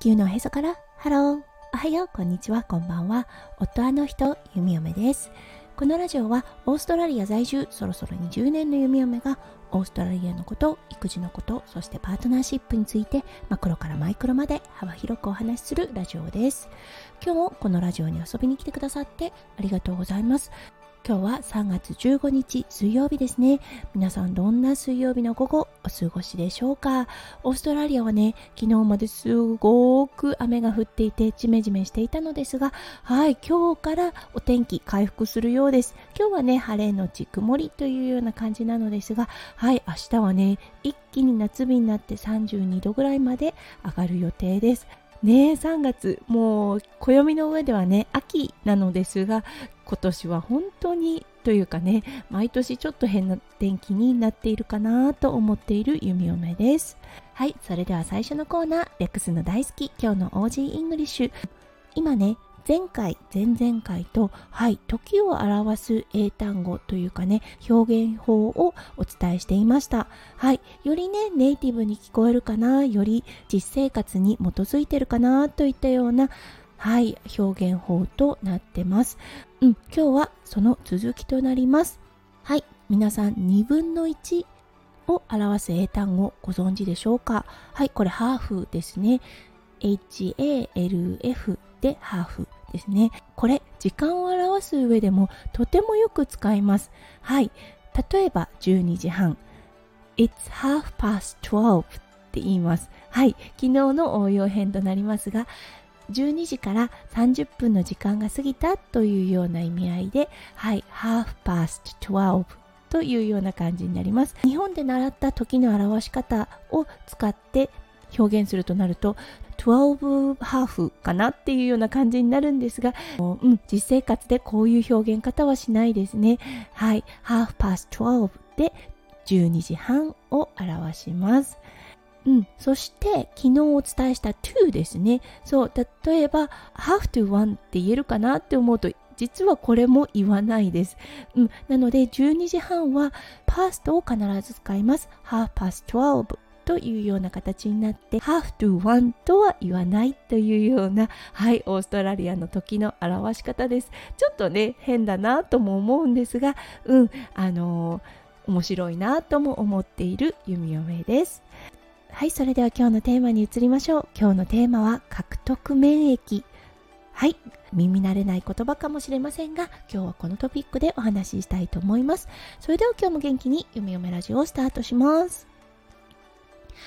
球のおへそから。ハローおはよう。こんにちは。こんばんは。夫あの人弓嫁です。このラジオはオーストラリア在住そろそろ20年の弓嫁がオーストラリアのこと育児のことそしてパートナーシップについてマクロからマイクロまで幅広くお話しするラジオです。今日もこのラジオに遊びに来てくださってありがとうございます。今日は3月15日水曜日ですね。皆さんどんな水曜日の午後お過ごしでしょうか？オーストラリアはね、昨日まですごく雨が降っていてジメジメしていたのですが、はい、今日からお天気回復するようです。今日はね、晴れのち曇りというような感じなのですが、はい、明日はね、一気に夏日になって32度ぐらいまで上がる予定です。ね3月もう暦の上ではね秋なのですが今年は本当にというかね毎年ちょっと変な天気になっているかなと思っている弓嫁ですはいそれでは最初のコーナーレックスの大好き今日の OG イングリッシュ今ね前回、前々回と、はい、時を表す英単語というかね、表現法をお伝えしていました。はい、よりね、ネイティブに聞こえるかな、より実生活に基づいてるかなといったような、はい、表現法となってます。うん、今日はその続きとなります。はい、皆さん2分の1を表す英単語ご存知でしょうか？はい、これハーフですね。HALF でハーフですね。これ、時間を表す上でもとてもよく使います。はい。例えば12時半。It's half past twelve って言います。はい。昨日の応用編となりますが、12時から30分の時間が過ぎたというような意味合いで、はい、half past twelve というような感じになります。日本で習った時の表し方を使って表現するとなると12ハーフかなっていうような感じになるんですが、うん、実生活でこういう表現方はしないですね。はい、half past 12で12時半を表します。うん、そして昨日お伝えした to ですね。そう、例えば have to one って言えるかなって思うと実はこれも言わないです。うん、なので12時半は past を必ず使います。half past 12というような形になって have to want とは言わないというようなはいオーストラリアの時の表し方ですちょっとね変だなとも思うんですがうんあのー、面白いなとも思っている弓嫁ですはいそれでは今日のテーマに移りましょう。今日のテーマは獲得免疫。はい耳慣れない言葉かもしれませんが今日はこのトピックでお話ししたいと思います。それでは今日も元気によめよめラジオをスタートします。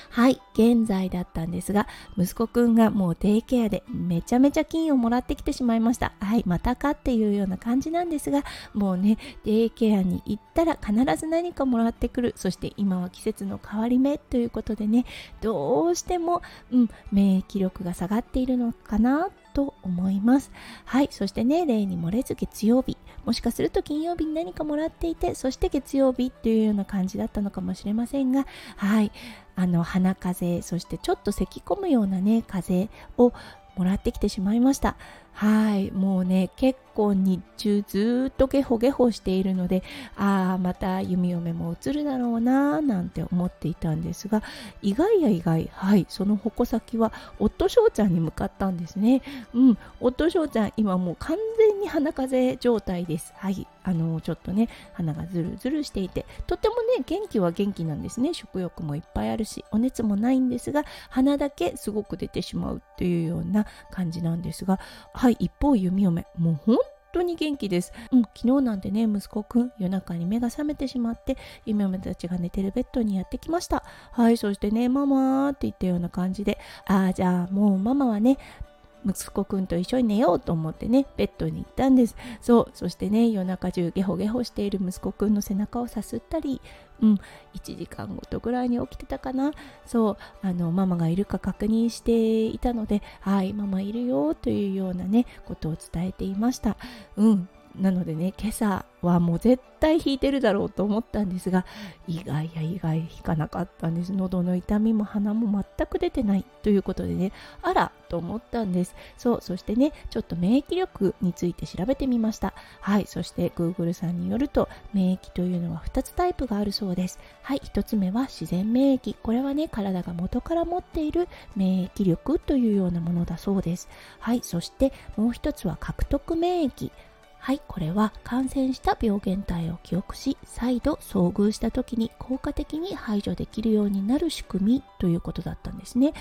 はい、現在だったんですが、息子くんがもうデイケアでめちゃめちゃ金をもらってきてしまいました。はい、またかっていうような感じなんですが、もうね、デイケアに行ったら必ず何かもらってくる。そして今は季節の変わり目ということでね、どうしても、うん、免疫力が下がっているのかなと思います。はい、そしてね、例に漏れず月曜日、もしかすると金曜日に何かもらっていて、そして月曜日というような感じだったのかもしれませんが、はい、あの鼻風邪そしてちょっと咳き込むようなね風をもらってきてしまいました。はい。もうね結構日中ずっとゲホゲホしているのでああまた弓嫁も映るだろうななんて思っていたんですが意外や意外。はい。その矛先は夫翔ちゃんに向かったんですね。うん。夫翔ちゃん今もう完全に鼻風邪状態です。はい。あのちょっとね鼻がズルズルしていてとてもね元気は元気なんですね。食欲もいっぱいあるしお熱もないんですが鼻だけすごく出てしまうっていうような感じなんですがはい一方弓嫁。もう本当に元気です、うん、昨日なんてね息子くん夜中に目が覚めてしまって夢嫁たちが寝てるベッドにやってきました。はいそしてねママって言ったような感じでああじゃあもうママはね息子くんと一緒に寝ようと思ってねベッドに行ったんです。そうそしてね夜中中ゲホゲホしている息子くんの背中をさすったりうん1時間ごとぐらいに起きてたかな。そうあのママがいるか確認していたのではいママいるよというようなねことを伝えていました。うん。なのでね今朝はもう絶対引いてるだろうと思ったんですが意外や意外引かなかったんです。喉の痛みも鼻も全く出てないということでね。あらと思ったんです。そうそしてねちょっと免疫力について調べてみました。はいそして Google さんによると免疫というのは2つタイプがあるそうです。はい1つ目は自然免疫。これはね体が元から持っている免疫力というようなものだそうです。はいそしてもう1つは獲得免疫。はい、これは感染した病原体を記憶し、再度遭遇した時に効果的に排除できるようになる仕組みということだったんですね。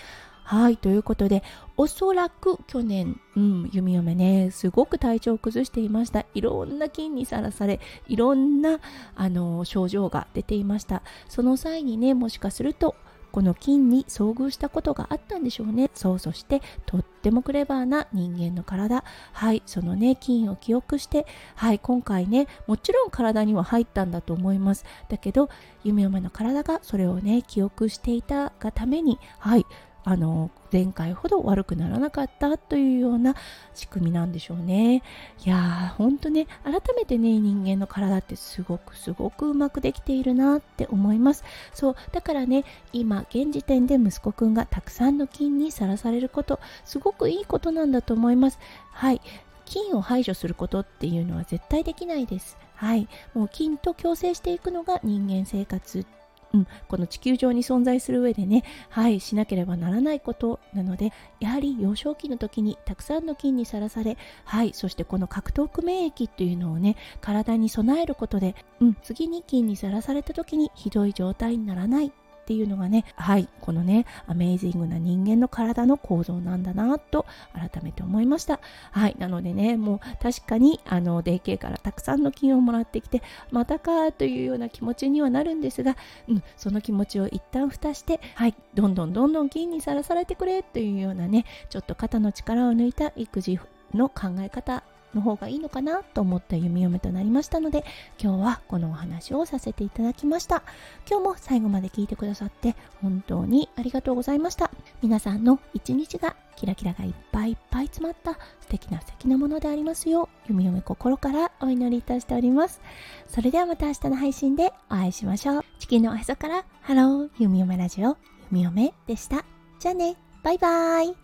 はい、ということで、おそらく去年、うん、弓嫁ね、すごく体調を崩していました。いろんな菌にさらされ、いろんな、あの、症状が出ていました。その際にね、もしかすると、この菌に遭遇したことがあったんでしょうね。そう、そしてとってもクレバーな人間の体。はい、そのね、菌を記憶して、はい、今回ね、もちろん体には入ったんだと思います。だけど、夢嫁の体がそれをね、記憶していたがために、はい、あの前回ほど悪くならなかったというような仕組みなんでしょうね。いやー、ほんとね、改めてね、人間の体ってすごくすごくうまくできているなって思います。そう、だからね、今、現時点で息子くんがたくさんの菌にさらされること、すごくいいことなんだと思います。はい。菌を排除することっていうのは絶対できないです。はい。もう菌と共生していくのが人間生活うん、この地球上に存在する上でね、はい、しなければならないことなので、やはり幼少期の時にたくさんの菌にさらされ、はい、そしてこの獲得免疫っていうのをね、体に備えることで、うん、次に菌にさらされた時にひどい状態にならない。っていうのがねはいこのねアメイジングな人間の体の構造なんだなと改めて思いました。はいなのでねもう確かにあの DK からたくさんの金をもらってきてまたかというような気持ちにはなるんですが、うん、その気持ちを一旦蓋してはいどんどんどんどん金にさらされてくれというようなねちょっと肩の力を抜いた育児の考え方の方がいいのかなと思った弓嫁となりましたので今日はこのお話をさせていただきました。今日も最後まで聞いてくださって本当にありがとうございました。皆さんの一日がキラキラがいっぱいいっぱい詰まった素敵な素敵なものでありますよう弓嫁心からお祈りいたしております。それではまた明日の配信でお会いしましょう。地球のおへそからハロー弓嫁ラジオ弓嫁でした。じゃあね。バイバーイ。